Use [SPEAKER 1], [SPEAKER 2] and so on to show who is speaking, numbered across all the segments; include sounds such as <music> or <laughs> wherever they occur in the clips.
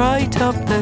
[SPEAKER 1] The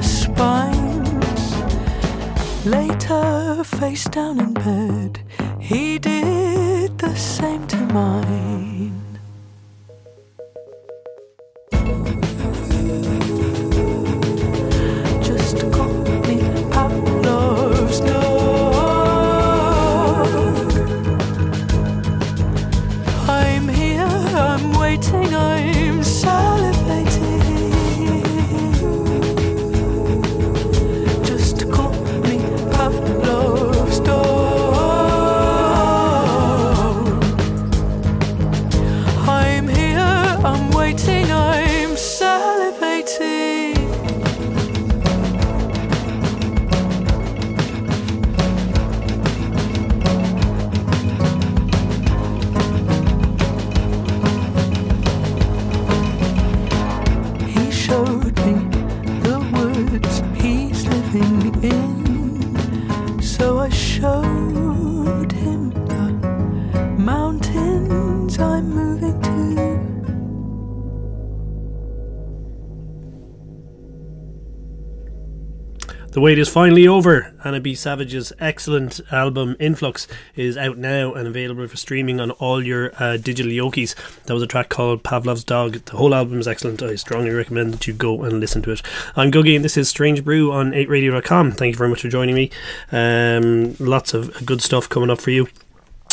[SPEAKER 1] wait is finally over. Anna B. Savage's excellent album Influx is out now and available for streaming on all your uh, digital yokies. That was a track called Pavlov's Dog. The whole album is excellent. I strongly recommend that you go and listen to it. I'm Googie and this is Strange Brew on 8radio.com. Thank you very much for joining me. Um, lots of good stuff coming up for you.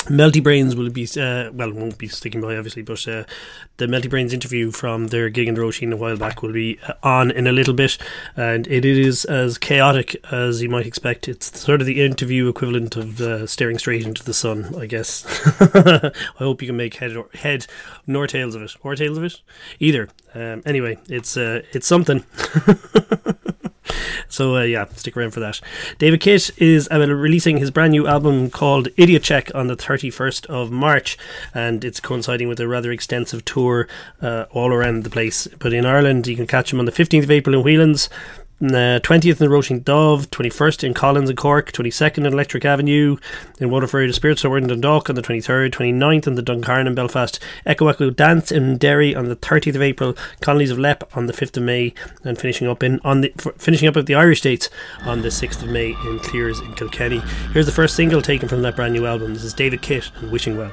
[SPEAKER 1] Melty Brains will be uh, well won't be sticking by obviously, but uh, the Melty Brains interview from their gig in the Roisin a while back will be uh, on in a little bit, and it is as chaotic as you might expect. It's sort of the interview equivalent of uh, staring straight into the sun, I guess. <laughs> I hope you can make head or head nor tails of it, or tails of it, either. Um, anyway, it's uh, it's something. <laughs> So uh, yeah, stick around for that. David Kitt is uh, releasing his brand new album called Idiot Check on the 31st of March, and it's coinciding with a rather extensive tour uh, all around the place. But in Ireland, you can catch him on the 15th of April in Whelan's, uh, 20th in the Roisin Dubh, 21st in Collins and Cork, 22nd in Electric Avenue, in Waterford, Spirit Store in Dundalk on the 23rd, 29th in the Duncairn in Belfast, Echo Echo Dance in Derry on the 30th of April, Connolly's of Leap on the 5th of May, and finishing up in on the finishing up at the Irish Dates on the 6th of May in Cleere's in Kilkenny. Here's the first single taken from that brand new album. This is David Kitt and Wishing Well.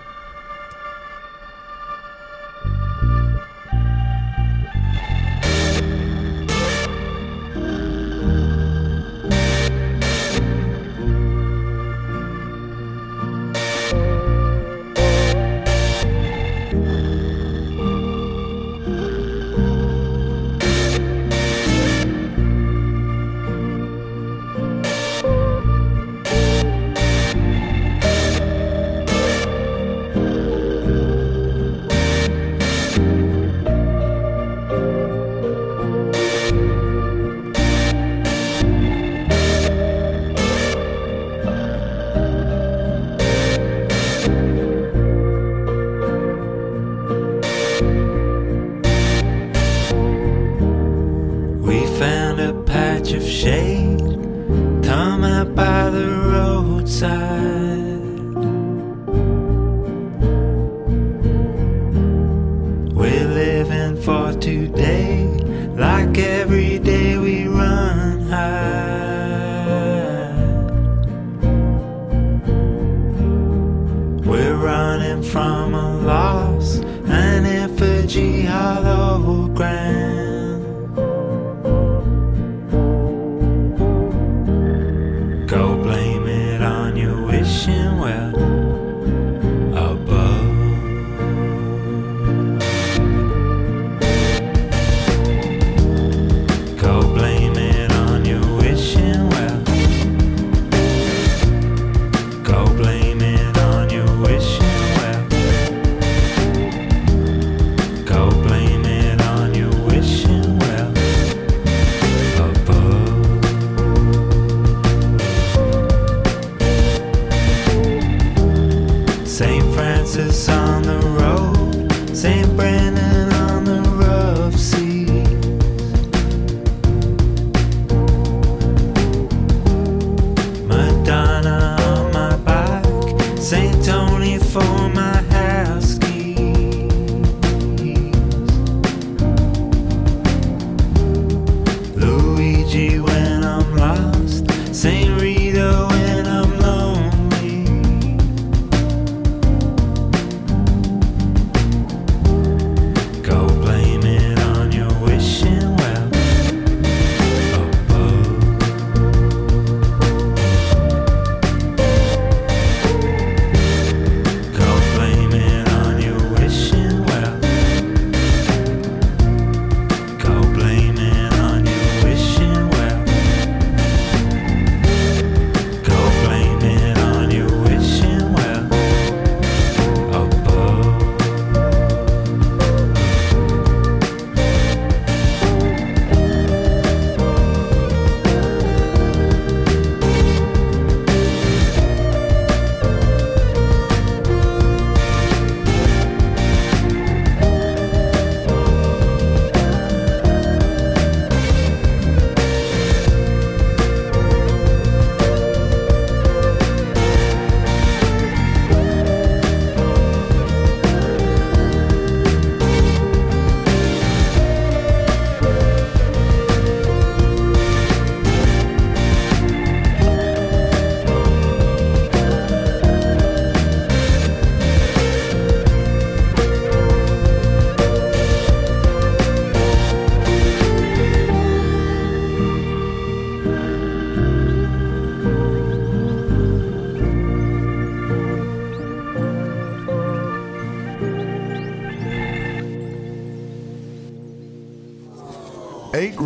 [SPEAKER 2] We're running from a loss, an effigy hologram.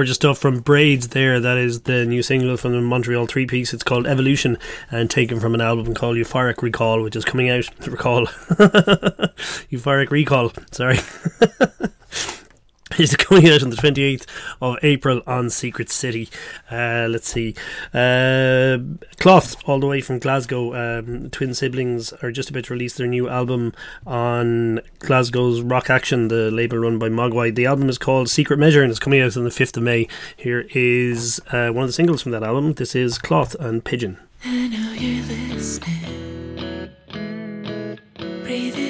[SPEAKER 1] Gorgeous stuff from Braids there. That is the new single from the Montreal three piece. It's called Evolution and taken from an album called Euphoric Recall, which is coming out. <laughs> Recall. <laughs> Euphoric Recall. Sorry. <laughs> <laughs> is coming out on the 28th of April on Secret City. Uh, let's see. Uh, Cloth, all the way from Glasgow. Um, twin siblings are just about to release their new album on Glasgow's Rock Action, the label run by Mogwai. The album is called Secret Measure and it's coming out on the 5th of May. Here is uh, one of the singles from that album. This is Cloth and Pigeon.
[SPEAKER 3] I know you're listening. Breathing in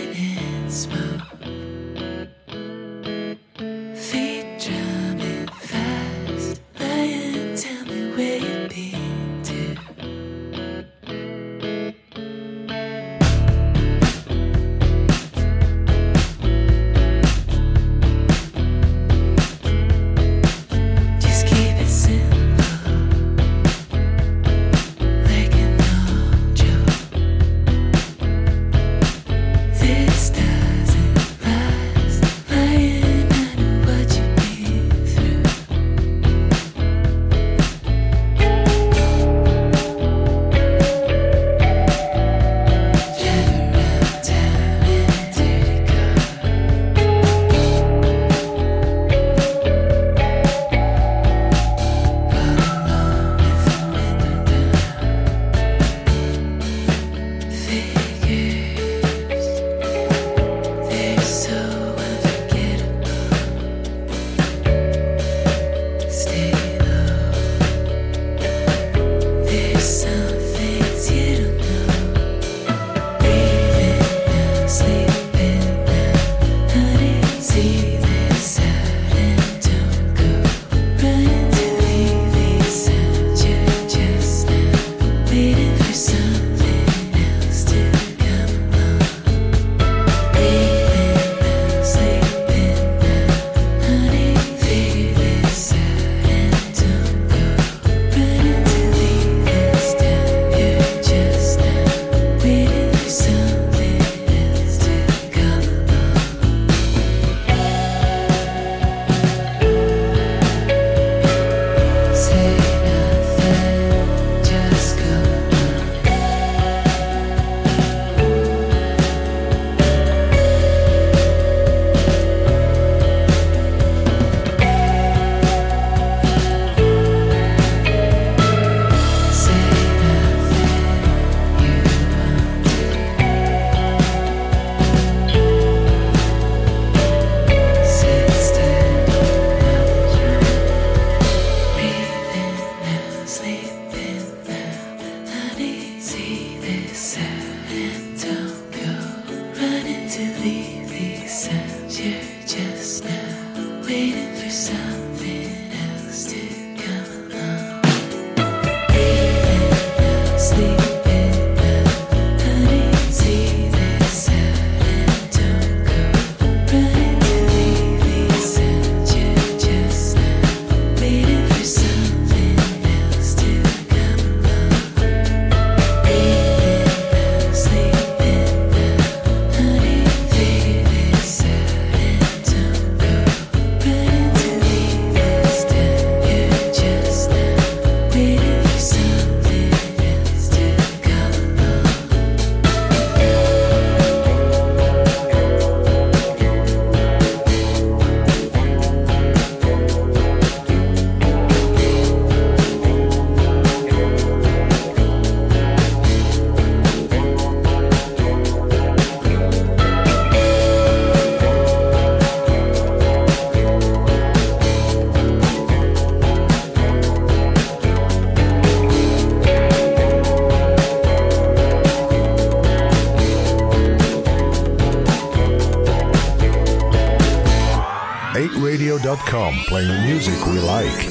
[SPEAKER 4] playing music we like.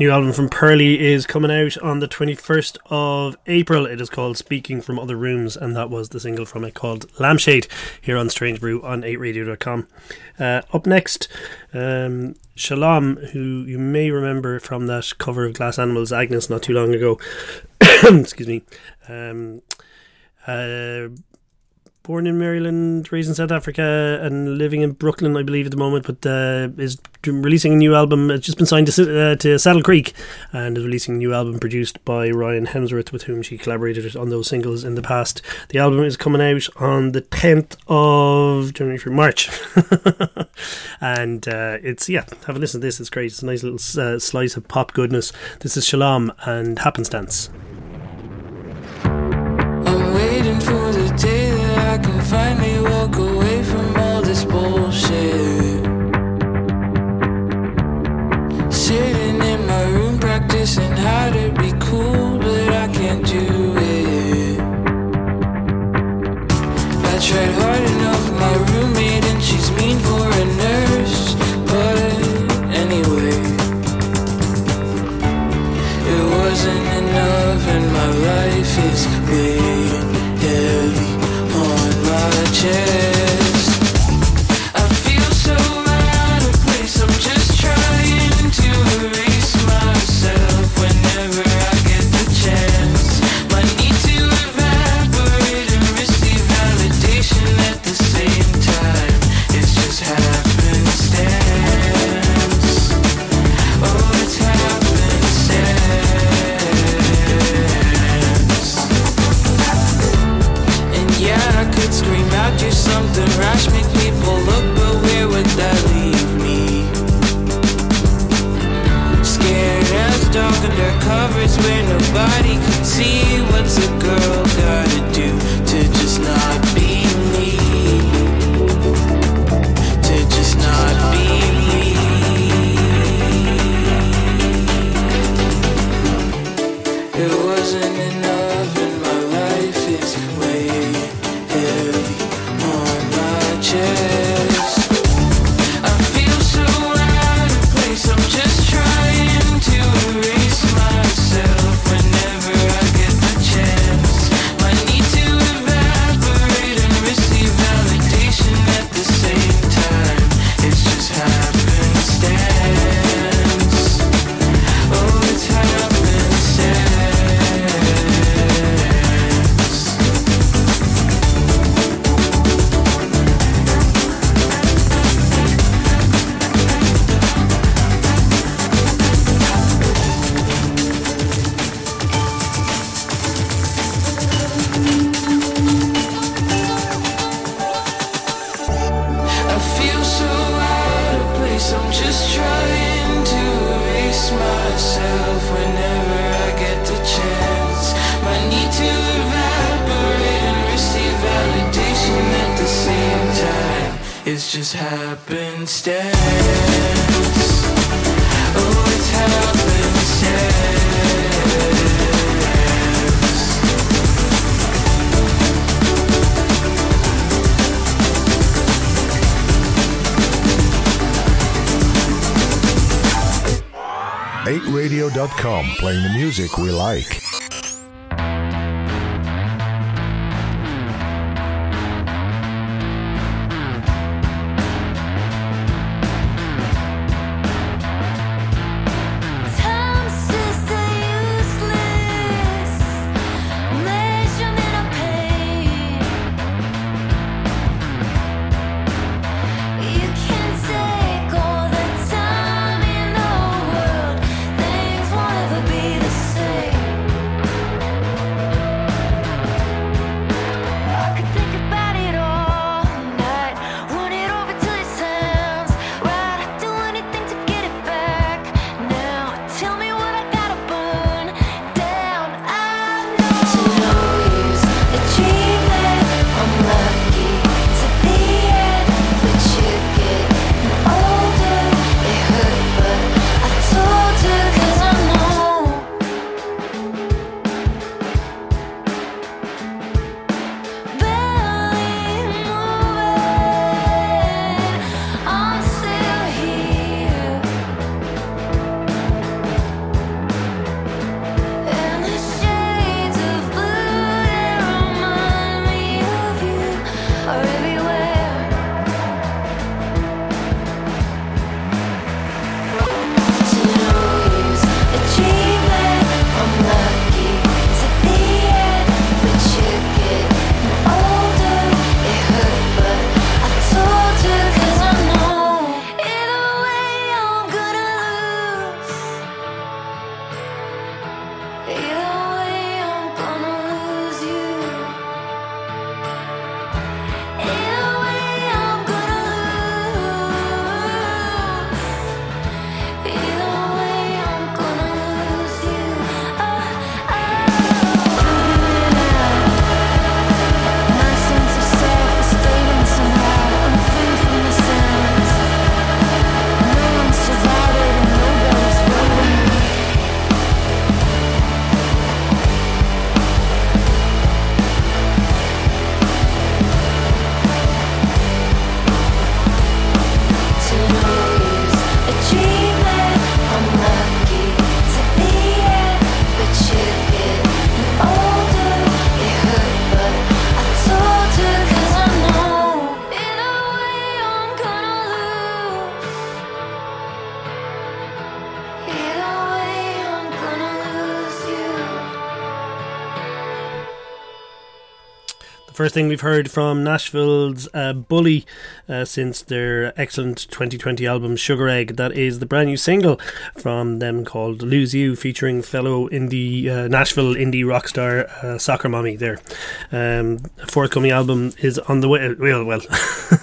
[SPEAKER 1] New album from Pearly is coming out on the 21st of April. It is called Speaking from Other Rooms, and that was the single from it called Lampshade here on Strange Brew on 8radio.com. Uh, up next, um, Shalom, who you may remember from that cover of Glass Animals Agnes not too long ago. <coughs> Excuse me. Um, uh, born in Maryland, raised in South Africa, and living in Brooklyn, I believe, at the moment. But uh, is releasing a new album. It's just been signed to, uh, to Saddle Creek, and is releasing a new album produced by Ryan Hemsworth, with whom she collaborated on those singles in the past. The album is coming out on the tenth of January for March, <laughs> and uh, it's yeah. Have a listen to this. It's great. It's a nice little uh, slice of pop goodness. This is Shalom and Happenstance.
[SPEAKER 5] I can finally walk away from all this bullshit. Sitting in my room practicing how to be cool, but I can't do it. I tried hard enough It's just happenstance. Oh, it's
[SPEAKER 3] playing the music we like.
[SPEAKER 1] First thing we've heard from Nashville's uh, Bully uh, since their excellent 2020 album Sugar Egg. That is the brand new single from them called Lose You, featuring fellow indie uh, Nashville indie rock star uh, Soccer Mommy. There, um, forthcoming album is on the way. Well, well, <laughs>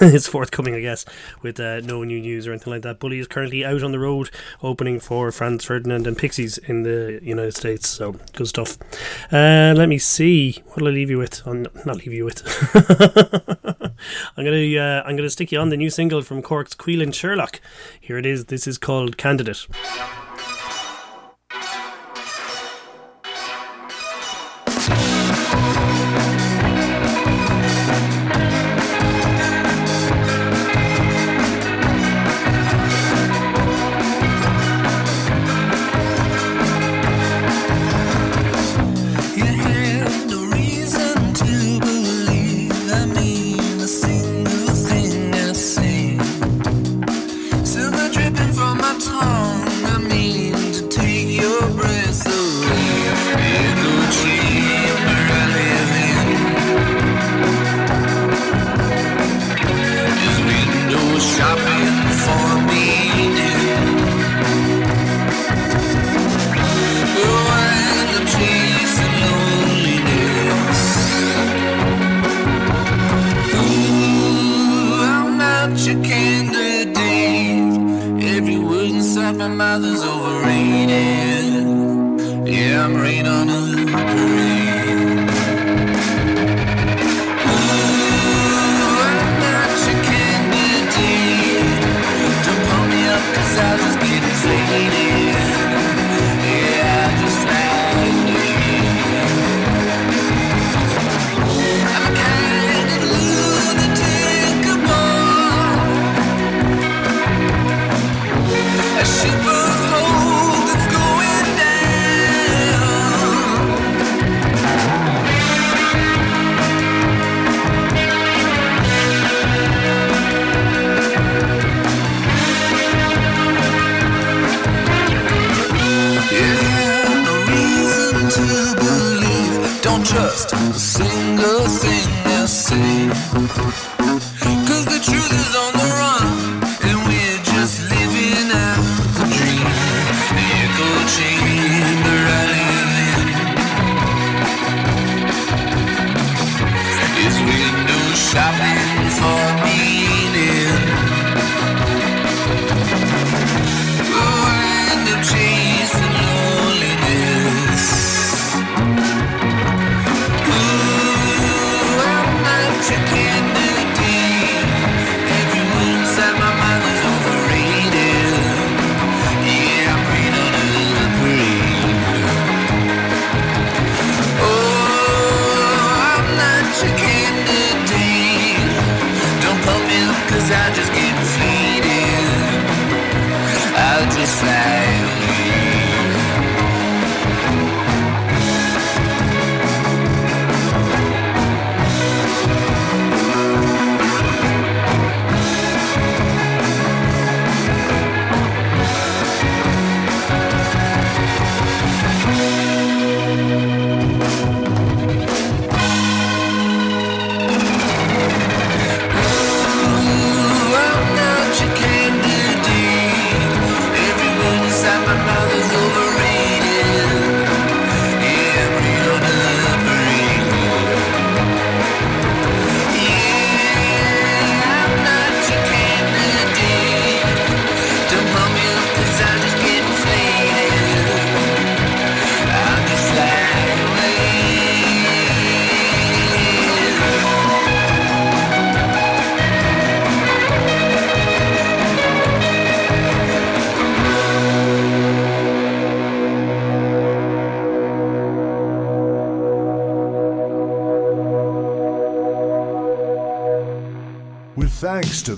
[SPEAKER 1] it's forthcoming, I guess, with uh, no new news or anything like that. Bully is currently out on the road, opening for Franz Ferdinand and Pixies in the United States. So good stuff. Uh, let me see. What'll I leave you with? On not leave you with. <laughs> I'm gonna uh, I'm gonna stick you on the new single from Cork's Queelan Sherlock. Here it is. This is called Candidate.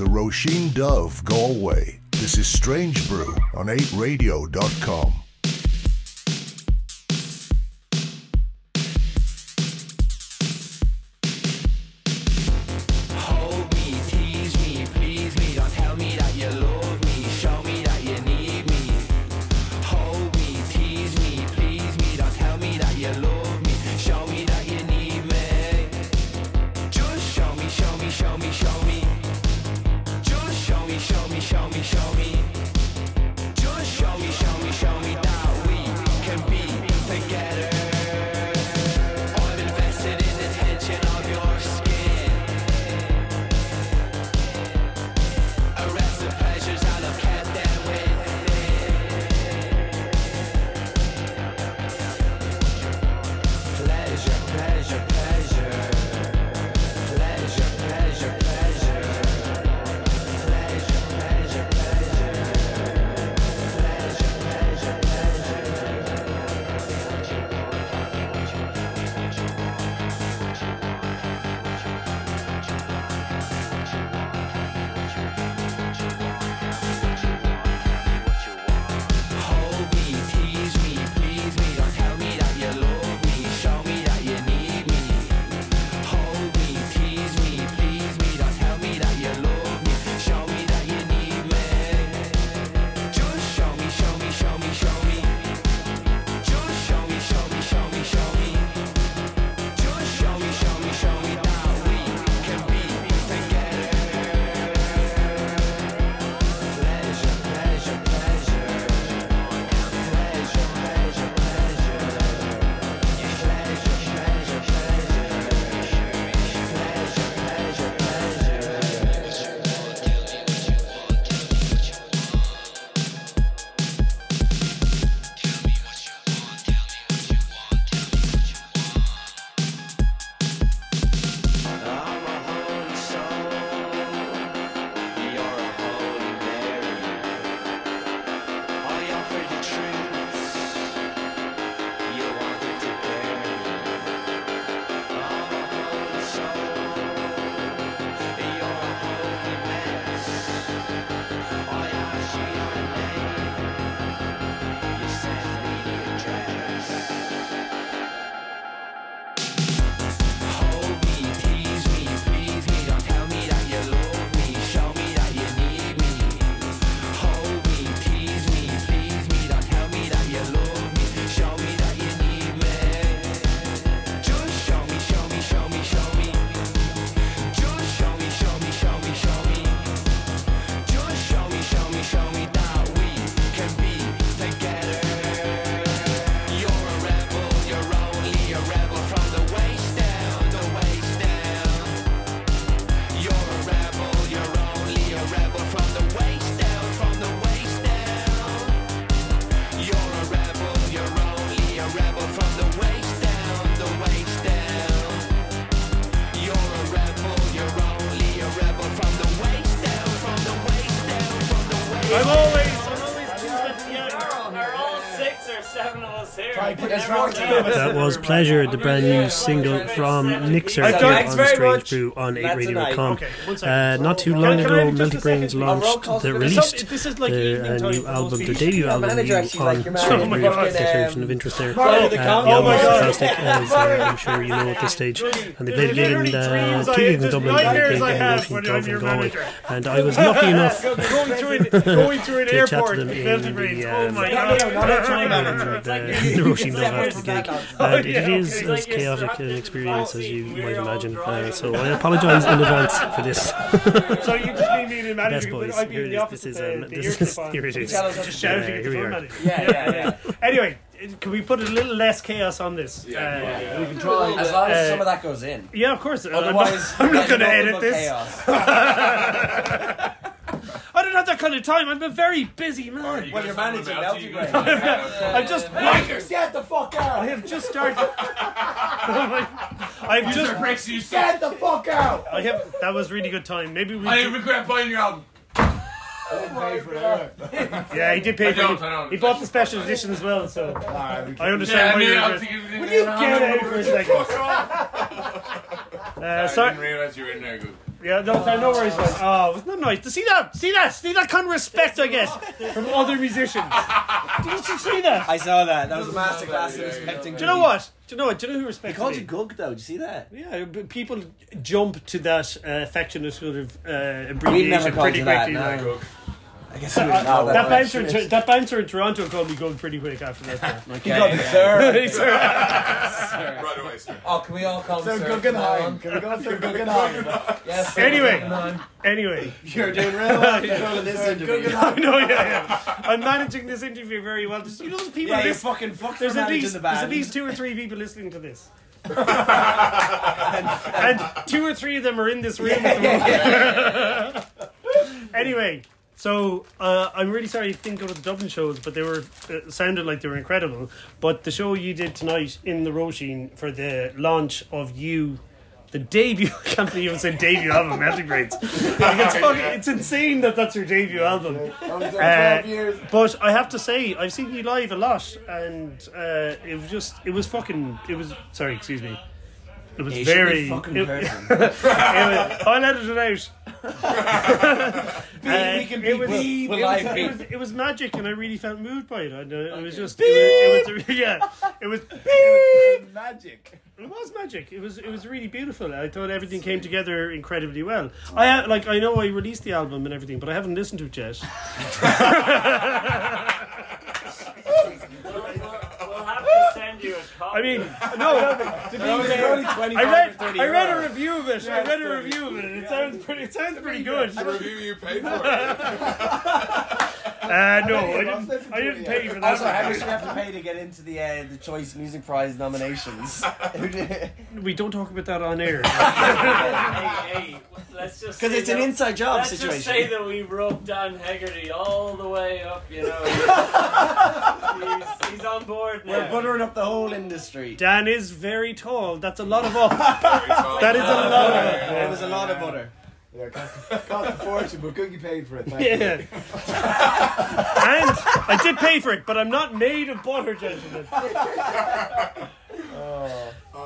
[SPEAKER 6] The
[SPEAKER 4] Roisin Dubh Galway, this is Strange Brew on 8radio.com.
[SPEAKER 7] I'm always,
[SPEAKER 8] seven of us here?
[SPEAKER 9] There's 14 of us.
[SPEAKER 7] That was Pleasure, the brand new single from Nixer I've here on
[SPEAKER 9] Thanks
[SPEAKER 7] Strange
[SPEAKER 9] much.
[SPEAKER 7] Brew on 8radio.com. Okay,
[SPEAKER 8] Uh,
[SPEAKER 1] not too long
[SPEAKER 7] can
[SPEAKER 1] ago,
[SPEAKER 7] have just
[SPEAKER 1] Melty
[SPEAKER 7] a
[SPEAKER 1] Brains launched the
[SPEAKER 9] for
[SPEAKER 7] This
[SPEAKER 1] released
[SPEAKER 7] is- this is like
[SPEAKER 1] the
[SPEAKER 7] evening
[SPEAKER 1] uh,
[SPEAKER 7] time
[SPEAKER 1] new album,
[SPEAKER 7] most
[SPEAKER 1] their debut album,
[SPEAKER 9] manager
[SPEAKER 1] new
[SPEAKER 9] actually
[SPEAKER 1] on
[SPEAKER 9] like your
[SPEAKER 1] Strange
[SPEAKER 9] manager.
[SPEAKER 1] Brew.
[SPEAKER 9] Fucking,
[SPEAKER 1] If there's
[SPEAKER 9] um,
[SPEAKER 1] of interest there.
[SPEAKER 9] The
[SPEAKER 1] Uh,
[SPEAKER 9] Combo.
[SPEAKER 1] the
[SPEAKER 7] Oh my
[SPEAKER 1] album is
[SPEAKER 7] God.
[SPEAKER 1] fantastic, as uh, I'm sure you know at this stage. And they played a gig in uh, two gigs in Dublin, and a
[SPEAKER 7] nightmares
[SPEAKER 1] gig
[SPEAKER 7] I
[SPEAKER 1] in
[SPEAKER 7] have
[SPEAKER 1] Roisin
[SPEAKER 7] when
[SPEAKER 1] Golf
[SPEAKER 7] I'm
[SPEAKER 1] in
[SPEAKER 7] your
[SPEAKER 1] Galway. And I was lucky <laughs> enough
[SPEAKER 7] going through an, through an <laughs>
[SPEAKER 1] to chat to
[SPEAKER 7] airport
[SPEAKER 1] them
[SPEAKER 7] in
[SPEAKER 1] in
[SPEAKER 7] Melty Brains.
[SPEAKER 1] the,
[SPEAKER 7] Oh my god.
[SPEAKER 9] No, not a toy manager.
[SPEAKER 1] the,
[SPEAKER 9] It's like
[SPEAKER 1] the
[SPEAKER 9] you- <laughs>
[SPEAKER 1] Roisin
[SPEAKER 9] it's
[SPEAKER 1] Dove
[SPEAKER 9] separate
[SPEAKER 1] after the gig.
[SPEAKER 9] that.
[SPEAKER 1] And
[SPEAKER 7] yeah,
[SPEAKER 1] it is
[SPEAKER 7] okay.
[SPEAKER 1] as chaotic an experience as you might imagine. Uh, so I apologise in advance for this. <laughs> <laughs>
[SPEAKER 7] So you just need me to manage
[SPEAKER 1] Best
[SPEAKER 7] it,
[SPEAKER 1] boys.
[SPEAKER 7] but I'd be
[SPEAKER 1] Here
[SPEAKER 7] in the
[SPEAKER 1] is.
[SPEAKER 7] office
[SPEAKER 1] This is, um, this is- here it is.
[SPEAKER 7] Just shouting
[SPEAKER 1] Uh,
[SPEAKER 7] at
[SPEAKER 1] here
[SPEAKER 7] the
[SPEAKER 1] we
[SPEAKER 7] phone
[SPEAKER 1] are.
[SPEAKER 7] manager.
[SPEAKER 9] Yeah, yeah, yeah.
[SPEAKER 7] Anyway, can we put a little less chaos on this?
[SPEAKER 8] Yeah,
[SPEAKER 7] Uh,
[SPEAKER 8] yeah, yeah.
[SPEAKER 7] We can try.
[SPEAKER 9] As long as
[SPEAKER 7] Uh,
[SPEAKER 9] some of that goes in.
[SPEAKER 7] Yeah, of course. I'm not,
[SPEAKER 9] Otherwise,
[SPEAKER 7] I'm not
[SPEAKER 9] then
[SPEAKER 7] going to edit this.
[SPEAKER 9] chaos.
[SPEAKER 7] I don't have that kind of time. I'm a very busy man.
[SPEAKER 9] Well, you're managing Melty Brains.
[SPEAKER 7] I've just,
[SPEAKER 9] Wankers, get the fuck out!
[SPEAKER 7] I have just started. <laughs> I've just,
[SPEAKER 10] breaks you
[SPEAKER 9] Get the fuck out!
[SPEAKER 7] I have. That was really good time. Maybe we.
[SPEAKER 10] I regret buying your album. <laughs>
[SPEAKER 7] Yeah, he did pay
[SPEAKER 10] I
[SPEAKER 7] for
[SPEAKER 10] don't,
[SPEAKER 7] it.
[SPEAKER 10] I don't.
[SPEAKER 7] He bought the special edition as well, so I understand
[SPEAKER 10] Yeah, I
[SPEAKER 7] why
[SPEAKER 10] mean,
[SPEAKER 7] you're.
[SPEAKER 10] I'm
[SPEAKER 7] good.
[SPEAKER 10] thinking.
[SPEAKER 7] Will you get out for a second? <laughs> Uh,
[SPEAKER 10] I
[SPEAKER 7] sorry.
[SPEAKER 10] didn't realize you were in there, good.
[SPEAKER 7] Yeah, no, no, no worries, man. Oh, it was not nice. To see that, see that, see that kind of respect I guess, from other musicians. Did you see that?
[SPEAKER 9] I saw that. That was a masterclass in respecting.
[SPEAKER 7] Do you know what? Do you know what? Do you know who respects
[SPEAKER 9] They called
[SPEAKER 7] me?
[SPEAKER 9] you Gug though. Did you see that?
[SPEAKER 7] Yeah, but people jump to that uh, affectionate sort of uh,
[SPEAKER 9] We've
[SPEAKER 7] abbreviation
[SPEAKER 9] never called
[SPEAKER 7] pretty
[SPEAKER 9] you that.
[SPEAKER 7] quickly.
[SPEAKER 9] No. I guess
[SPEAKER 7] Uh,
[SPEAKER 9] we would know
[SPEAKER 7] that bouncer, in, Tor- that bouncer in Toronto called me going pretty quick after that.
[SPEAKER 9] He called me sir.
[SPEAKER 7] Sorry. <laughs>
[SPEAKER 10] Right away, sir.
[SPEAKER 8] Oh, can we all call
[SPEAKER 9] Sir
[SPEAKER 8] him
[SPEAKER 9] Guggenheim. Can we go Sir <laughs> Guggenheim?
[SPEAKER 8] Yes.
[SPEAKER 7] Anyway, anyway, <laughs>
[SPEAKER 9] You're doing real well controlling this interview.
[SPEAKER 7] I know, yeah, yeah. I'm managing this interview very well. Just, you know, those people.
[SPEAKER 9] Yeah, you're
[SPEAKER 7] listen-
[SPEAKER 9] fucking fucked
[SPEAKER 7] there's at least
[SPEAKER 9] the
[SPEAKER 7] there's at least two or three people listening to this. and two or three of them are in this room at the moment. anyway, so uh, I'm really sorry you didn't go to the Dublin shows, but they were uh, sounded like they were incredible. But the show you did tonight in the Roisin for the launch of you. The debut, <laughs> I can't believe you said debut album, Melty Brains. <laughs> Like, it's, fucking, it's insane that that's your debut album. Uh, but I have to say, I've seen you live a lot, and uh, it was just, it was fucking, it was. Sorry, excuse me. It was
[SPEAKER 9] You should be
[SPEAKER 7] very.
[SPEAKER 9] fucking
[SPEAKER 7] it-
[SPEAKER 9] person. <laughs>
[SPEAKER 7] it was- I'll edit it out. <laughs> Uh,
[SPEAKER 9] we can
[SPEAKER 7] it was,
[SPEAKER 9] beep,
[SPEAKER 7] it, was, it, was, it was magic, and I really felt moved by it. And, uh, it was just, it was, it was, <laughs> yeah, it was, <laughs> it was,
[SPEAKER 9] Magic.
[SPEAKER 7] it was magic. It was, it was really beautiful. I thought everything came together incredibly well. I like, I know I released the album and everything, but I haven't listened to it yet.
[SPEAKER 8] We'll have to send you a.
[SPEAKER 7] I mean, <laughs> no. <laughs>
[SPEAKER 9] only 25
[SPEAKER 7] I read, I read a review of it. I read a review of it. It sounds pretty. It sounds pretty good.
[SPEAKER 10] The review you paid for. <laughs>
[SPEAKER 7] Uh, no, I didn't. I didn't pay for that.
[SPEAKER 9] Also, how much do you have to pay to get into the uh, the Choice Music Prize nominations?
[SPEAKER 7] we don't talk about that on air.
[SPEAKER 8] hey, hey, let's just
[SPEAKER 9] Because
[SPEAKER 8] say
[SPEAKER 9] it's an
[SPEAKER 8] that-
[SPEAKER 9] inside job situation.
[SPEAKER 8] Let's just say that we rubbed Dan Hegarty all the way up, you know. he's, he's on board now.
[SPEAKER 9] We're buttering up the whole industry.
[SPEAKER 7] Dan is very tall. That's a lot of <laughs> up. That is a lot of up.
[SPEAKER 9] It was a lot of butter.
[SPEAKER 11] Yeah, cost, cost a fortune, but Cookie paid for it. Thank
[SPEAKER 7] Yeah. and I did pay for it, but I'm not made of butter, gentlemen. <laughs>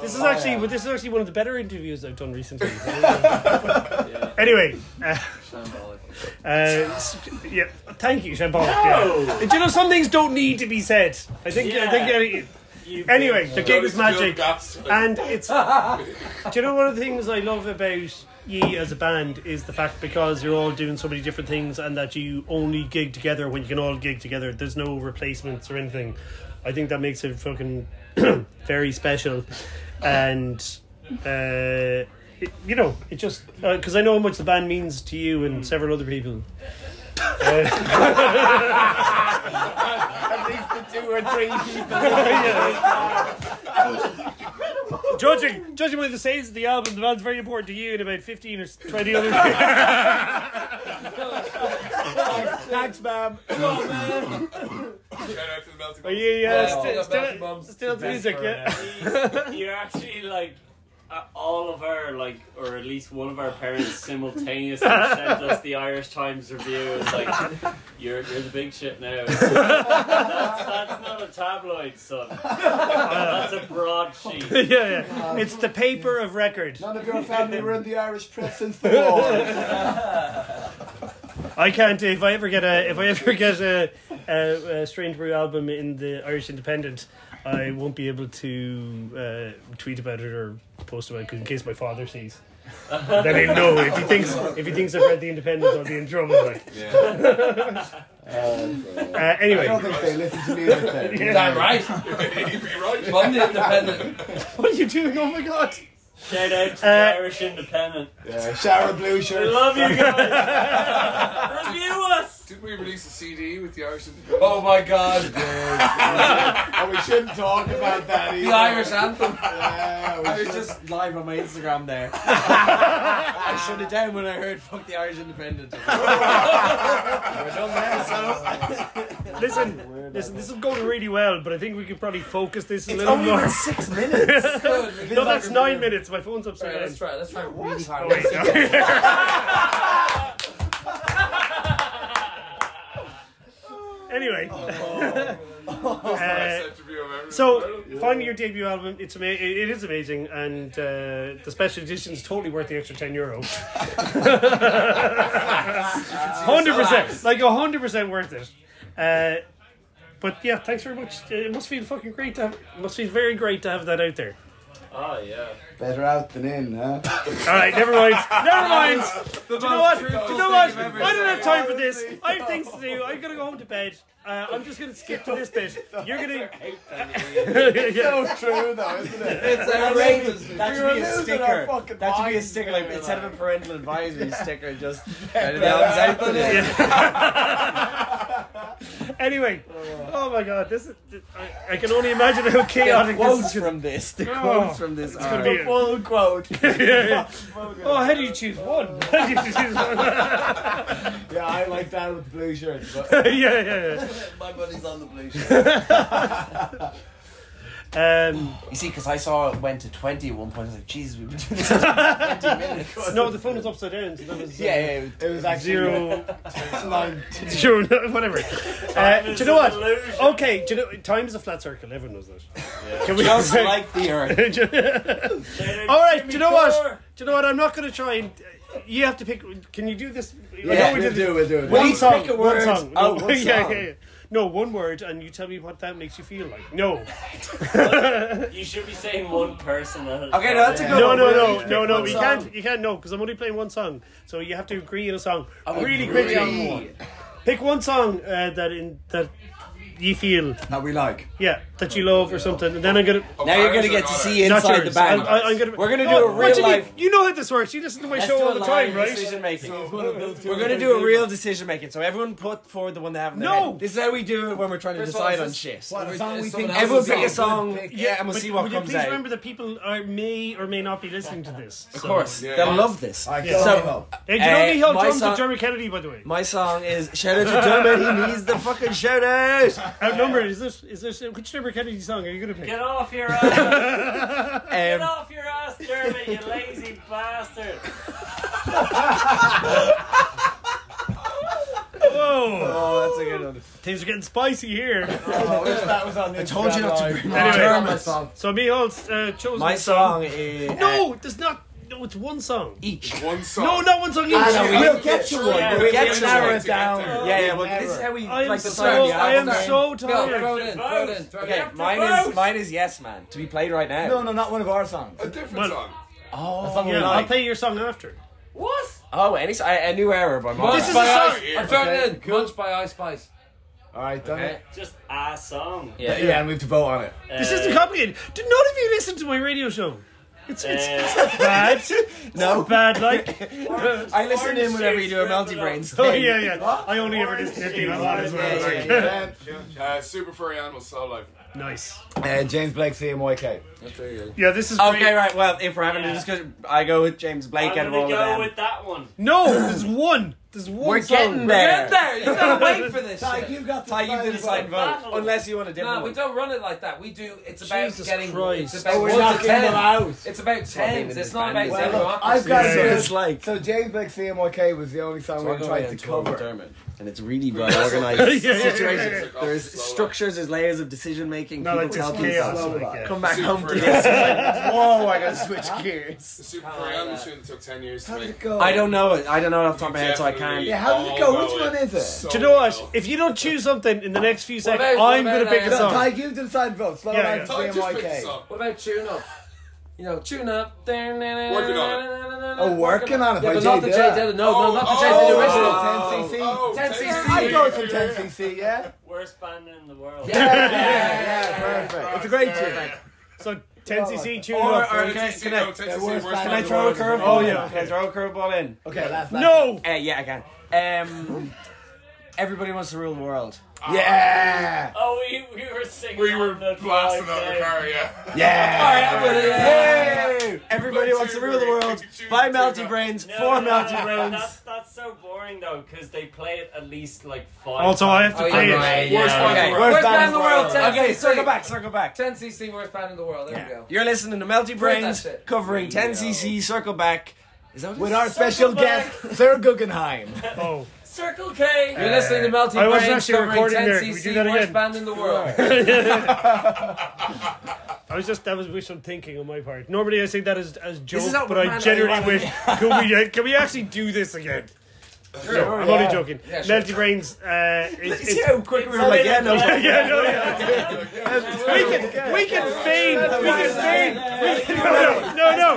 [SPEAKER 7] This is actually, well, this is actually one of the better interviews I've done recently. <laughs> Anyway, uh, uh, yeah, thank you, Shambolic. Yeah. Do you know some things don't need to be said? I think. I think. Uh,
[SPEAKER 8] You <laughs>
[SPEAKER 7] Anyway, the gig is magic, and it's. <laughs> do you know one of the things I love about ye as a band is the fact because you're all doing so many different things, and that you only gig together when you can all gig together. There's no replacements or anything. I think that makes it fucking <clears throat> very special, and uh, it, you know, it just because I know how much the band means to you and several other people.
[SPEAKER 9] At least the two or three people. <laughs>
[SPEAKER 7] Judging, judging by the sales of the album, the band's very important to you and about 15 or 20 other <laughs>
[SPEAKER 9] Thanks, ma'am.
[SPEAKER 10] Shout out to the Melting
[SPEAKER 7] Are you uh,
[SPEAKER 8] Oh,
[SPEAKER 7] sti-
[SPEAKER 8] yeah,
[SPEAKER 7] still,
[SPEAKER 8] Melty Mum's
[SPEAKER 7] still
[SPEAKER 8] the
[SPEAKER 7] music, yeah?
[SPEAKER 8] for. You're actually like uh, all of our like, or at least one of our parents simultaneously sent us the Irish Times review. It's like, you're you're the big shit now. <laughs> that's, that's not a tabloid, son. That's a broadsheet. <laughs>
[SPEAKER 7] yeah, yeah. It's the paper of record.
[SPEAKER 11] None of your family were in the Irish press since the war. <laughs>
[SPEAKER 7] I can't. If I ever get a, if I ever get a, a, a Strange Brew album in the Irish Independent, I won't be able to uh, tweet about it or post about it 'cause in case my father sees. <laughs> then he'll know if he thinks if he thinks I've read the Independent, I'll be in trouble. Like. <laughs> Uh,
[SPEAKER 11] I
[SPEAKER 7] anyway,
[SPEAKER 11] don't think they listen to me <laughs> like that.
[SPEAKER 7] Yeah.
[SPEAKER 12] Damn right.
[SPEAKER 10] You'd be right.
[SPEAKER 12] The independent.
[SPEAKER 7] what are you doing? Oh my god!
[SPEAKER 8] Shout out to the
[SPEAKER 7] Uh,
[SPEAKER 8] Irish Independent.
[SPEAKER 11] Yeah, shower blue
[SPEAKER 8] We
[SPEAKER 11] shirt.
[SPEAKER 8] love you guys. Review us.
[SPEAKER 10] Did we release a CD with the Irish?
[SPEAKER 12] Oh my god.
[SPEAKER 11] Oh, we shouldn't talk about that either.
[SPEAKER 12] The Irish anthem.
[SPEAKER 11] Yeah, we
[SPEAKER 9] I was just live on my Instagram there. I shut it down when I heard "fuck the Irish Independent." <laughs> We're done there, so
[SPEAKER 7] Listen, listen. This is going really well, but I think we could probably focus this a
[SPEAKER 9] it's
[SPEAKER 7] little
[SPEAKER 9] only
[SPEAKER 7] more.
[SPEAKER 9] been six minutes. <laughs>
[SPEAKER 12] Good.
[SPEAKER 7] No, that's nine minutes. My phone's upside
[SPEAKER 12] Right,
[SPEAKER 7] down.
[SPEAKER 12] let's try. Let's try really <laughs>
[SPEAKER 7] Oh,
[SPEAKER 12] hard.
[SPEAKER 7] wait, no. anyway, <laughs> Uh,
[SPEAKER 10] Best interview I've ever
[SPEAKER 7] so
[SPEAKER 10] done.
[SPEAKER 7] finding your debut album, it's ama- it it is amazing, and uh, the special edition is totally worth the extra ten euro. <laughs> Hundred percent, like hundred percent worth it. Uh, but yeah, thanks very much. Uh, It must feel fucking great to have. It must feel very great to have that out there.
[SPEAKER 8] Oh yeah.
[SPEAKER 11] Better out than in, huh? <laughs>
[SPEAKER 7] All right, never mind. Never mind. Do you know what? Do you know what?
[SPEAKER 12] thing you've ever
[SPEAKER 7] I don't have time for this. I have things to do. I'm gonna go home to bed. Uh, I'm just gonna skip to this bit. <laughs> You're gonna.
[SPEAKER 11] It's <laughs> <laughs> so true, though, isn't it?
[SPEAKER 9] It's outrageous. That
[SPEAKER 11] We
[SPEAKER 9] should be a sticker.
[SPEAKER 11] our
[SPEAKER 9] That should be a sticker.
[SPEAKER 11] there,
[SPEAKER 9] Like instead of a parental advisory sticker, just out of the album's out there.
[SPEAKER 7] Anyway, oh my god, this is. I, I can only imagine how chaotic
[SPEAKER 9] The
[SPEAKER 7] this
[SPEAKER 9] quotes
[SPEAKER 7] is.
[SPEAKER 9] from this. The
[SPEAKER 7] Oh,
[SPEAKER 9] quotes from this It's
[SPEAKER 7] gonna
[SPEAKER 9] are.
[SPEAKER 7] be a-
[SPEAKER 9] full quote.
[SPEAKER 7] yeah, yeah. Oh, how do you choose one? How do you choose one?
[SPEAKER 11] Yeah, I like that with the blue shirt. But
[SPEAKER 7] yeah, yeah, yeah. <laughs>
[SPEAKER 9] My buddy's on the blue shirt. <laughs>
[SPEAKER 7] Um,
[SPEAKER 9] You see, because I saw it went to 20 at one point. I was like, Jesus, we've been doing this for 20 <laughs> minutes.
[SPEAKER 7] no, the phone was upside down. So that was, uh,
[SPEAKER 9] Yeah, yeah.
[SPEAKER 11] it was actually
[SPEAKER 7] Zero,
[SPEAKER 11] nine.
[SPEAKER 7] zero, whatever. Uh, do you know what?
[SPEAKER 8] Illusion.
[SPEAKER 7] Okay, do you know time is a flat circle. Everyone knows that. Can we
[SPEAKER 9] Just like the earth.
[SPEAKER 7] All right, do you know what?
[SPEAKER 8] Core.
[SPEAKER 7] Do you know what? I'm not going to try and. You have to pick. Can you do this? I know
[SPEAKER 11] Yeah,
[SPEAKER 7] we
[SPEAKER 11] we'll
[SPEAKER 7] did
[SPEAKER 11] do it, we'll do it.
[SPEAKER 7] One
[SPEAKER 9] Please
[SPEAKER 7] song.
[SPEAKER 9] pick a
[SPEAKER 7] One song.
[SPEAKER 9] Oh,
[SPEAKER 7] No,
[SPEAKER 9] one
[SPEAKER 7] yeah, yeah, yeah. No, one word, and you tell me what that makes you feel like. No. <laughs>
[SPEAKER 8] You should be saying <laughs> one person. At
[SPEAKER 9] Okay, no, that's a good
[SPEAKER 7] No,
[SPEAKER 9] one.
[SPEAKER 7] no,
[SPEAKER 9] We'll
[SPEAKER 7] no, no, no.
[SPEAKER 9] one
[SPEAKER 7] You
[SPEAKER 9] song.
[SPEAKER 7] can't. You can't. No, because I'm only playing one song. So you have to agree on a song really
[SPEAKER 9] Agree.
[SPEAKER 7] quickly. on one. Pick one song uh, that in that you feel,
[SPEAKER 11] That we like.
[SPEAKER 7] yeah, that you love or something, and then I'm gonna.
[SPEAKER 9] Now you're going to get to see
[SPEAKER 7] Not
[SPEAKER 9] inside
[SPEAKER 7] yours.
[SPEAKER 9] the band.
[SPEAKER 7] I, I, I'm gonna.
[SPEAKER 9] We're gonna do a real
[SPEAKER 7] do you
[SPEAKER 9] life-
[SPEAKER 7] You know how this works. You listen to my
[SPEAKER 9] Let's
[SPEAKER 7] show all
[SPEAKER 9] a
[SPEAKER 7] the
[SPEAKER 9] live
[SPEAKER 7] time, right?
[SPEAKER 9] decision making. We're going to do a real decision making. So everyone put forward the one they have in their
[SPEAKER 7] No.
[SPEAKER 9] head. This is how we do it when we're trying to
[SPEAKER 12] First of all,
[SPEAKER 9] decide on
[SPEAKER 12] this-
[SPEAKER 9] shit.
[SPEAKER 11] What, a song we think
[SPEAKER 9] Everyone pick a
[SPEAKER 12] song.
[SPEAKER 9] song. Yeah, and we'll
[SPEAKER 7] but
[SPEAKER 9] see what
[SPEAKER 7] would you
[SPEAKER 9] comes
[SPEAKER 7] please
[SPEAKER 9] out.
[SPEAKER 7] remember that people are may or may not be listening to this.
[SPEAKER 9] Of course,
[SPEAKER 10] Yeah.
[SPEAKER 9] they'll love this.
[SPEAKER 11] Alright,
[SPEAKER 7] Yeah.
[SPEAKER 11] go
[SPEAKER 9] So-
[SPEAKER 11] on, Bob.
[SPEAKER 7] Hey, do you know
[SPEAKER 9] Uh,
[SPEAKER 7] he held
[SPEAKER 9] my
[SPEAKER 7] drums
[SPEAKER 9] song-
[SPEAKER 7] with Jeremy Kennedy, by the way?
[SPEAKER 9] My song is shout out to Dermot. He needs the fucking shout out.
[SPEAKER 7] Outnumbered. Is this? Is this? Which Jeremy Kennedy song are you gonna pick?
[SPEAKER 8] Get off your <laughs> ass! Get
[SPEAKER 9] Um,
[SPEAKER 8] off your ass, Jeremy, you lazy bastard!
[SPEAKER 7] Whoa!
[SPEAKER 9] oh, that's a good one.
[SPEAKER 7] Things are getting spicy here.
[SPEAKER 11] I wish that was on the
[SPEAKER 9] I told you not to
[SPEAKER 11] Instagram
[SPEAKER 9] bring
[SPEAKER 11] live.
[SPEAKER 7] Anyway.
[SPEAKER 9] Dermot.
[SPEAKER 11] song.
[SPEAKER 7] So me holds uh, chosen
[SPEAKER 9] My
[SPEAKER 7] a
[SPEAKER 9] song is
[SPEAKER 7] No, there's not. No, it's one song.
[SPEAKER 9] each.
[SPEAKER 10] One song.
[SPEAKER 7] No, not one song each.
[SPEAKER 11] Ah, no,
[SPEAKER 9] we-
[SPEAKER 11] we'll get to one.
[SPEAKER 8] Yeah,
[SPEAKER 11] We'll
[SPEAKER 9] we
[SPEAKER 11] get
[SPEAKER 9] get
[SPEAKER 11] to
[SPEAKER 9] to
[SPEAKER 11] narrow
[SPEAKER 10] it.
[SPEAKER 11] it down.
[SPEAKER 9] Yeah, yeah. Well, this is how we
[SPEAKER 7] I am
[SPEAKER 9] like
[SPEAKER 7] so.
[SPEAKER 9] decide the
[SPEAKER 7] I am so
[SPEAKER 12] Go,
[SPEAKER 7] tired.
[SPEAKER 12] throw it in, throw it in, throw it
[SPEAKER 9] Okay,
[SPEAKER 12] in.
[SPEAKER 9] mine is mine is Yes Man to be played right now.
[SPEAKER 11] No, no, not one of our songs.
[SPEAKER 10] A different
[SPEAKER 7] Well-
[SPEAKER 10] song.
[SPEAKER 11] A song we
[SPEAKER 7] Yeah, I'll
[SPEAKER 11] like.
[SPEAKER 7] play your song after.
[SPEAKER 8] What?
[SPEAKER 9] Oh, any s- a, a new era by Mark.
[SPEAKER 7] This is
[SPEAKER 12] by
[SPEAKER 7] a song-
[SPEAKER 12] Ice- I'm throwing
[SPEAKER 11] Okay,
[SPEAKER 12] it in.
[SPEAKER 11] cool.
[SPEAKER 12] Munch by Ice Spice.
[SPEAKER 11] Alright, done
[SPEAKER 9] Okay.
[SPEAKER 11] it.
[SPEAKER 8] Just a song.
[SPEAKER 9] Yeah,
[SPEAKER 11] Yeah, and we have to vote on it.
[SPEAKER 7] This
[SPEAKER 8] Uh,
[SPEAKER 7] isn't complicated. Do none of you listen to my radio show? It's it's, <laughs>
[SPEAKER 8] Uh,
[SPEAKER 7] it's not bad.
[SPEAKER 9] No.
[SPEAKER 7] It's bad. Like. <laughs>
[SPEAKER 9] I listen in whenever you do a Melty Brains
[SPEAKER 7] Oh
[SPEAKER 9] thing.
[SPEAKER 7] yeah, yeah. I only ever listen to Steve Allen as well. Like.
[SPEAKER 9] yeah,
[SPEAKER 11] Yeah.
[SPEAKER 10] Uh, Super Furry Animals, Soul Life.
[SPEAKER 7] Nice.
[SPEAKER 11] Uh, James Blake, CMYK.
[SPEAKER 12] There you.
[SPEAKER 7] Yeah, this is
[SPEAKER 9] Okay,
[SPEAKER 7] great.
[SPEAKER 9] right. Well, if we're having
[SPEAKER 8] Yeah.
[SPEAKER 9] a discussion, I go with James Blake
[SPEAKER 8] I'm
[SPEAKER 9] out of
[SPEAKER 8] gonna
[SPEAKER 9] all
[SPEAKER 8] go
[SPEAKER 9] them.
[SPEAKER 8] with that one.
[SPEAKER 7] No, there's one. There's one
[SPEAKER 13] We're
[SPEAKER 7] song.
[SPEAKER 13] getting
[SPEAKER 12] We're
[SPEAKER 13] there.
[SPEAKER 12] getting there. You gotta <laughs> wait for this
[SPEAKER 11] Ty,
[SPEAKER 12] shit.
[SPEAKER 11] you've got the
[SPEAKER 13] Ty, you did a
[SPEAKER 11] sign
[SPEAKER 13] side
[SPEAKER 11] vote.
[SPEAKER 13] vote. Unless you want a different
[SPEAKER 12] No, we
[SPEAKER 13] one.
[SPEAKER 12] don't run it like that. We do. It's about
[SPEAKER 7] Jesus
[SPEAKER 12] getting.
[SPEAKER 7] Christ.
[SPEAKER 12] It's about
[SPEAKER 11] Oh, we're
[SPEAKER 12] one to
[SPEAKER 11] knocking
[SPEAKER 12] ten.
[SPEAKER 11] them out.
[SPEAKER 12] It's about
[SPEAKER 13] what
[SPEAKER 12] tens. It's not about
[SPEAKER 11] Well,
[SPEAKER 12] zero.
[SPEAKER 11] I've got
[SPEAKER 7] Yeah,
[SPEAKER 11] to
[SPEAKER 7] yeah.
[SPEAKER 13] It's like
[SPEAKER 11] So James Blake CMYK was the only song we
[SPEAKER 13] I'll
[SPEAKER 11] tried to cover.
[SPEAKER 13] And it's really <laughs> well organised
[SPEAKER 7] Yeah, yeah, yeah,
[SPEAKER 13] situation.
[SPEAKER 10] yeah.
[SPEAKER 13] There's structures, there's layers of decision making.
[SPEAKER 7] No,
[SPEAKER 13] people
[SPEAKER 7] like just
[SPEAKER 13] tell
[SPEAKER 7] chaos.
[SPEAKER 13] people.
[SPEAKER 11] Slow
[SPEAKER 7] like, yeah.
[SPEAKER 13] Come back home to <laughs>
[SPEAKER 10] free.
[SPEAKER 13] this. Whoa, I gotta switch gears.
[SPEAKER 10] The Super Ferrari machine took 10 years to
[SPEAKER 11] How did
[SPEAKER 10] make.
[SPEAKER 11] it go?
[SPEAKER 13] I don't know it. I don't know it off the top of my head, so I can't.
[SPEAKER 11] Yeah, how did it go? Which
[SPEAKER 10] know
[SPEAKER 11] one
[SPEAKER 10] it
[SPEAKER 11] is it?
[SPEAKER 10] so
[SPEAKER 7] Do you know what?
[SPEAKER 10] well.
[SPEAKER 7] If you don't choose something in the next few seconds,
[SPEAKER 12] about- what
[SPEAKER 7] I'm going to
[SPEAKER 12] about,
[SPEAKER 7] pick a
[SPEAKER 12] uh,
[SPEAKER 11] No,
[SPEAKER 7] song.
[SPEAKER 11] Ty, you did side vote. Slow
[SPEAKER 7] Yeah,
[SPEAKER 11] down
[SPEAKER 7] yeah.
[SPEAKER 11] to
[SPEAKER 10] Ty, just pick the
[SPEAKER 11] CMYK.
[SPEAKER 10] song.
[SPEAKER 12] What about tune up? You know, tune up.
[SPEAKER 10] Working on
[SPEAKER 11] Oh, working on it
[SPEAKER 12] Yeah,
[SPEAKER 11] by
[SPEAKER 12] but not the Jay
[SPEAKER 11] Dilla.
[SPEAKER 12] Dilla. No, no, not the Jay
[SPEAKER 11] oh,
[SPEAKER 12] Dilla original.
[SPEAKER 11] oh, 10cc.
[SPEAKER 10] Oh,
[SPEAKER 12] 10cc.
[SPEAKER 11] I go from 10cc, yeah?
[SPEAKER 8] Worst band in the world.
[SPEAKER 11] Yeah, yeah, yeah, perfect. It's a great tune.
[SPEAKER 7] So 10cc tune
[SPEAKER 13] Or,
[SPEAKER 7] up.
[SPEAKER 13] or
[SPEAKER 10] Can
[SPEAKER 13] can, I, can,
[SPEAKER 10] I,
[SPEAKER 13] I,
[SPEAKER 11] Yeah, worst
[SPEAKER 13] can I throw a curveball?
[SPEAKER 7] Oh,
[SPEAKER 13] in?
[SPEAKER 7] yeah.
[SPEAKER 13] Can I throw a curveball in?
[SPEAKER 11] Okay, last
[SPEAKER 7] No!
[SPEAKER 13] Uh, yeah, I can. Um, everybody wants to rule the world.
[SPEAKER 11] Yeah!
[SPEAKER 8] Oh, we, we were singing
[SPEAKER 10] We were
[SPEAKER 8] the
[SPEAKER 10] blasting
[SPEAKER 8] drive
[SPEAKER 10] on the car, yeah.
[SPEAKER 11] Yeah!
[SPEAKER 13] Yay! Everybody
[SPEAKER 10] Go
[SPEAKER 13] wants to
[SPEAKER 10] to
[SPEAKER 13] rule the world.
[SPEAKER 10] Choose
[SPEAKER 13] Buy
[SPEAKER 10] to
[SPEAKER 13] Melty
[SPEAKER 10] that.
[SPEAKER 13] Brains,
[SPEAKER 8] No,
[SPEAKER 13] four
[SPEAKER 8] no,
[SPEAKER 13] Melty
[SPEAKER 8] no,
[SPEAKER 13] Brains.
[SPEAKER 8] That's, that's so boring though, because they play it at least like five.
[SPEAKER 7] Also, I have to
[SPEAKER 12] Oh,
[SPEAKER 7] play
[SPEAKER 12] yeah,
[SPEAKER 7] it.
[SPEAKER 12] right,
[SPEAKER 10] Worst
[SPEAKER 12] yeah.
[SPEAKER 10] band in
[SPEAKER 13] Okay,
[SPEAKER 10] the world.
[SPEAKER 12] Worst band in the world.
[SPEAKER 13] Okay,
[SPEAKER 12] 10cc.
[SPEAKER 13] circle back, circle back.
[SPEAKER 12] 10cc worst band in the world. There we go.
[SPEAKER 13] You're listening to Melty Brains
[SPEAKER 12] shit.
[SPEAKER 13] covering 10cc Circle Back. Is that what
[SPEAKER 11] With our special
[SPEAKER 8] back.
[SPEAKER 11] guest, Sir Guggenheim.
[SPEAKER 7] Oh.
[SPEAKER 8] Circle K.
[SPEAKER 12] You're listening to Melty
[SPEAKER 7] I wasn't
[SPEAKER 12] Brains
[SPEAKER 7] actually
[SPEAKER 12] covering
[SPEAKER 7] recording there. We
[SPEAKER 12] 10cc
[SPEAKER 7] do that
[SPEAKER 12] worst
[SPEAKER 7] again?
[SPEAKER 12] band in the world. <laughs> <laughs>
[SPEAKER 7] I was just that was wishful thinking on my part. Normally I say that as as joke,
[SPEAKER 13] is how
[SPEAKER 7] but I
[SPEAKER 13] man-
[SPEAKER 7] generally
[SPEAKER 13] I-
[SPEAKER 7] wish <laughs> can we uh, can we actually do this again? No, I'm only joking.
[SPEAKER 12] Yeah, sure.
[SPEAKER 7] Melty Brains. Uh, it,
[SPEAKER 13] See how quick we were
[SPEAKER 8] It's
[SPEAKER 13] like, yeah, no.
[SPEAKER 8] bit-
[SPEAKER 7] yeah, no, yeah. we can we can feign. We can feign. We can, no, no, no.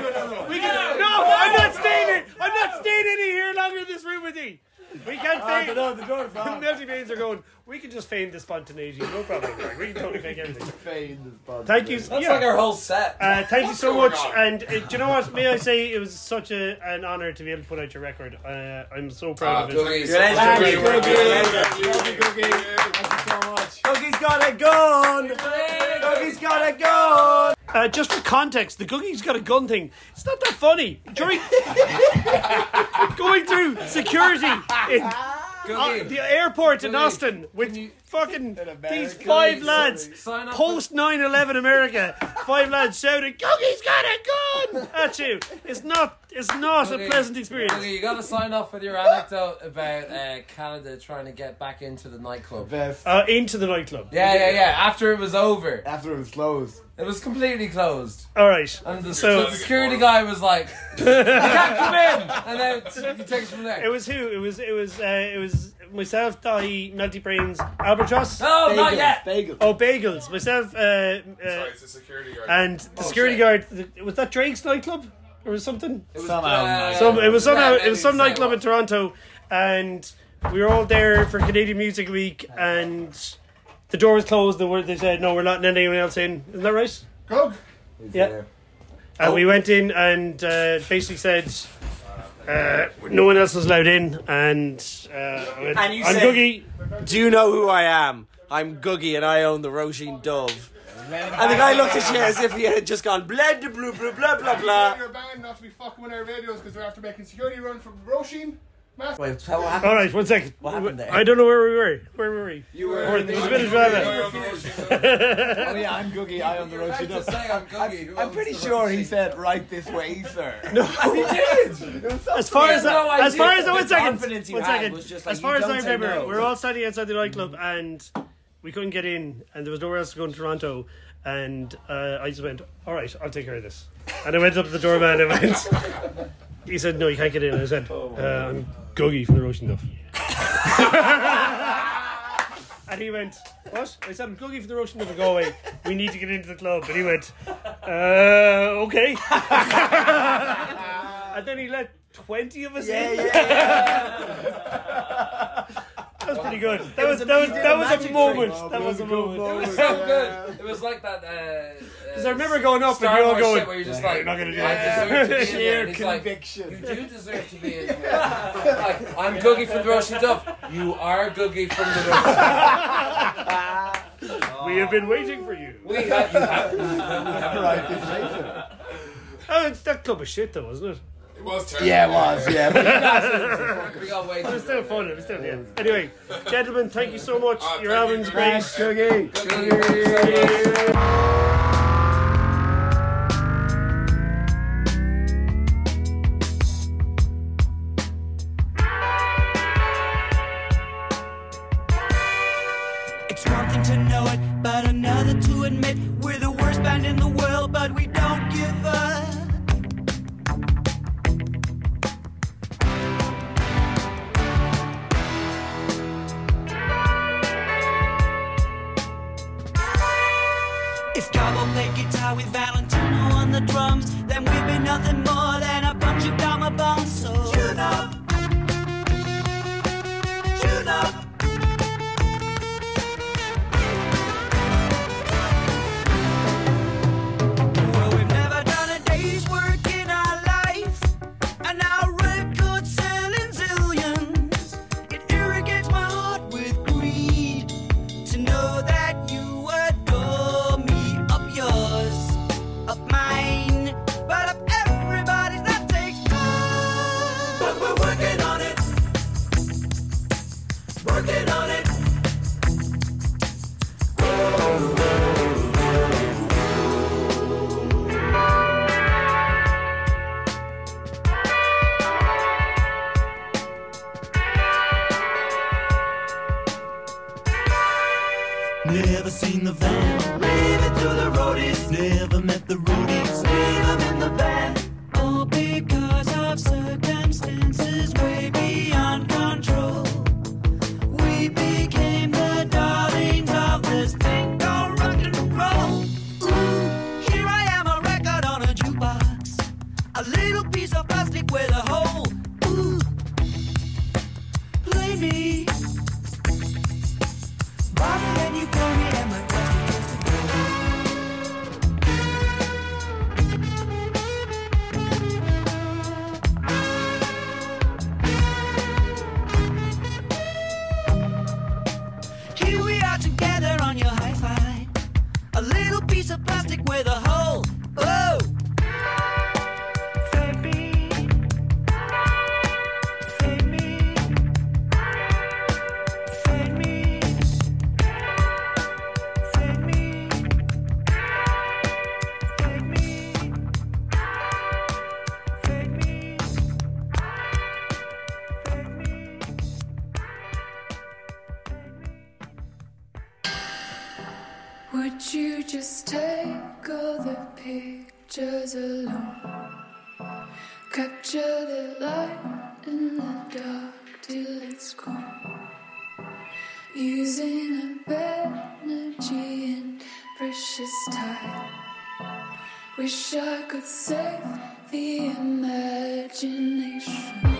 [SPEAKER 7] We can. No, I'm not staying. in- I'm not staying any here longer in this room with you. We can't feign.
[SPEAKER 11] no, the door's <laughs> gone.
[SPEAKER 7] Melty Brains are going. We can just feign the spontaneity. No problem. Like, we can totally fake <laughs> everything.
[SPEAKER 11] Fade the spot.
[SPEAKER 7] Thank you.
[SPEAKER 12] That's
[SPEAKER 7] yeah.
[SPEAKER 12] like our whole set.
[SPEAKER 7] Uh, thank you so much,
[SPEAKER 10] on?
[SPEAKER 7] and uh, do you know what? May I say it was such a, an honor to be able to put out your record. Uh, I'm so proud
[SPEAKER 10] Ah,
[SPEAKER 7] of it.
[SPEAKER 10] Cookies.
[SPEAKER 13] You're a
[SPEAKER 11] Thank
[SPEAKER 13] legend.
[SPEAKER 11] you,
[SPEAKER 10] Cookies.
[SPEAKER 11] Cookies. Thank you, Thank you so much.
[SPEAKER 13] Cookie's got a gun. Cookie's got a gun.
[SPEAKER 7] Uh, just for context, the Googie's got a gun thing. It's not that funny. During <laughs> going through security in uh, the airport in Austin with fucking these five lads post 9/11 America, five lads shouting, "Googie's got a gun!" at you. It's not. It's not a pleasant experience.
[SPEAKER 12] Okay, you gotta sign off with your anecdote about uh, Canada trying to get back into the nightclub.
[SPEAKER 7] Uh, into the nightclub.
[SPEAKER 12] Yeah, yeah, yeah. After it was over,
[SPEAKER 11] After it was closed.
[SPEAKER 12] it was completely closed,
[SPEAKER 7] All right.
[SPEAKER 12] and the,
[SPEAKER 7] So-
[SPEAKER 12] the security guy was like, "You can't come in," and then he takes from there.
[SPEAKER 7] It was who? It was it was uh, it was myself, Dahi, Melty Brains, Albatross.
[SPEAKER 12] No, not yet.
[SPEAKER 11] Bagels.
[SPEAKER 7] Oh, bagels. Myself, uh, uh,
[SPEAKER 10] Sorry, it's a security guard.
[SPEAKER 7] and the security guard. Was that Drake's nightclub or something?
[SPEAKER 12] It was,
[SPEAKER 11] Somehow,
[SPEAKER 12] uh,
[SPEAKER 7] Some it was somehow
[SPEAKER 12] yeah,
[SPEAKER 7] it was some nightclub in Toronto, and we were all there for Canadian Music Week, and the door was closed. They were they said no, we're not letting anyone else in. Isn't that right?
[SPEAKER 10] Cook.
[SPEAKER 7] Yeah. And we went in and uh, basically said. Uh, no one else was allowed in, and uh, I went,
[SPEAKER 13] And you
[SPEAKER 7] I'm
[SPEAKER 13] said-
[SPEAKER 7] Googie.
[SPEAKER 13] Do you know who I am? I'm Googie and I own the Roisin Dubh. And the guy looked at you as if he had just gone blah blah blah blah blah blah blah.
[SPEAKER 10] Your band not to be fucking with our videos because they're after making security run from Roisin.
[SPEAKER 12] Wait, so what happened?
[SPEAKER 7] All right, one second.
[SPEAKER 13] What happened there?
[SPEAKER 7] I don't know where we were. Where were we?
[SPEAKER 11] You were.
[SPEAKER 7] Or- there was a bit of.
[SPEAKER 11] Oh yeah, I'm Googie. I own the
[SPEAKER 12] You
[SPEAKER 11] road.
[SPEAKER 12] tried to say I'm Googie. Who
[SPEAKER 11] I'm pretty sure he said right this way, sir. <laughs>
[SPEAKER 7] No, <laughs>
[SPEAKER 11] he did. It was
[SPEAKER 7] as far as
[SPEAKER 12] has no
[SPEAKER 7] I, as far as I, one
[SPEAKER 13] The
[SPEAKER 7] second,
[SPEAKER 13] confidence he
[SPEAKER 7] one
[SPEAKER 13] had
[SPEAKER 7] second.
[SPEAKER 13] was just like,
[SPEAKER 7] as far as I remember,
[SPEAKER 13] no.
[SPEAKER 7] we were all standing outside the nightclub and we couldn't get in, and there was nowhere else to go in Toronto. And uh, I just went, all right, I'll take care of this. And I went up to the doorman and went. <laughs> He said, no, you can't get in. And I said, uh, I'm Googie from the Roisin Dubh. <laughs> And he went, What? I said, I'm Googie from the Roisin Dubh Go away. We need to get into the club. And he went, Uh, okay. <laughs> and then he let 20 of us in. That <laughs> was pretty good. That was, that was, that was a moment. That was a moment.
[SPEAKER 12] It was so good. <laughs> It was like that. uh,
[SPEAKER 7] Because I remember going up and
[SPEAKER 12] Star
[SPEAKER 7] you're all going,
[SPEAKER 12] shit where you're just like,
[SPEAKER 7] you're not gonna do
[SPEAKER 12] I
[SPEAKER 7] that."
[SPEAKER 12] deserve to <laughs>
[SPEAKER 11] Sheer
[SPEAKER 12] here. And like,
[SPEAKER 11] conviction.
[SPEAKER 12] you do deserve to be in here. <laughs> like, I'm Googie from the Roisin Dubh. You are Googie from the Russian
[SPEAKER 7] We have been waiting for you.
[SPEAKER 12] We have, you have, we have, we have
[SPEAKER 11] right this way, sir.
[SPEAKER 7] That club was shit though, wasn't it?
[SPEAKER 10] It was terrible.
[SPEAKER 9] Yeah, it was. Yeah, but.
[SPEAKER 7] It was still fun. It was still yeah. Anyway, gentlemen, thank you so much. Ah, uh, Your thank you album's great.
[SPEAKER 9] much. Shuggy.
[SPEAKER 14] It's one thing to know it, but another to admit we're the worst band in the world. drums, then we'd be nothing more. just
[SPEAKER 15] take all the pictures alone. Capture the light in the dark till it's gone. Using up energy and precious time. Wish I could save the imagination.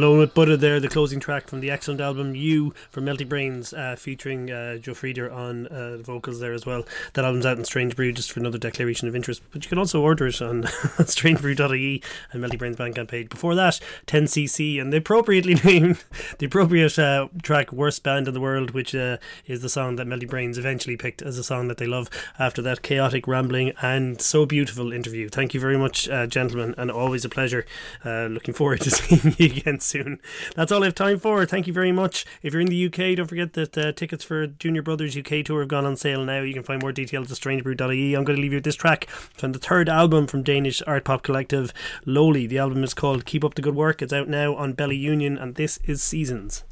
[SPEAKER 15] Alone
[SPEAKER 3] with Buddha there, the closing track from the excellent album You from Melty Brains, uh, featuring uh, Joe Frieder on uh, vocals there as well. That album's out in Strange Brew, just for another declaration of interest. But you can also order it on <laughs> strangebrew.ie and Melty Brains Bandcamp page. Before that, 10cc and the appropriately <laughs> named, the appropriate uh, track Worst Band in the World, which uh, is the song that Melty Brains eventually picked as a song that they love after that chaotic, rambling, and so beautiful interview. Thank you very much, uh, gentlemen, and always a pleasure. Uh, looking forward to <laughs> seeing you again soon. That's all I have time for. Thank you very much. If you're in the UK, don't forget that uh, tickets for Junior Brother's UK tour have gone on sale now. You can find more details at strangebrew.ie. I'm going to leave you with this track from the third album from Danish art pop collective Lowly. The album is called Keep Up the Good Work. It's out now on Bella Union, and this is Seasons.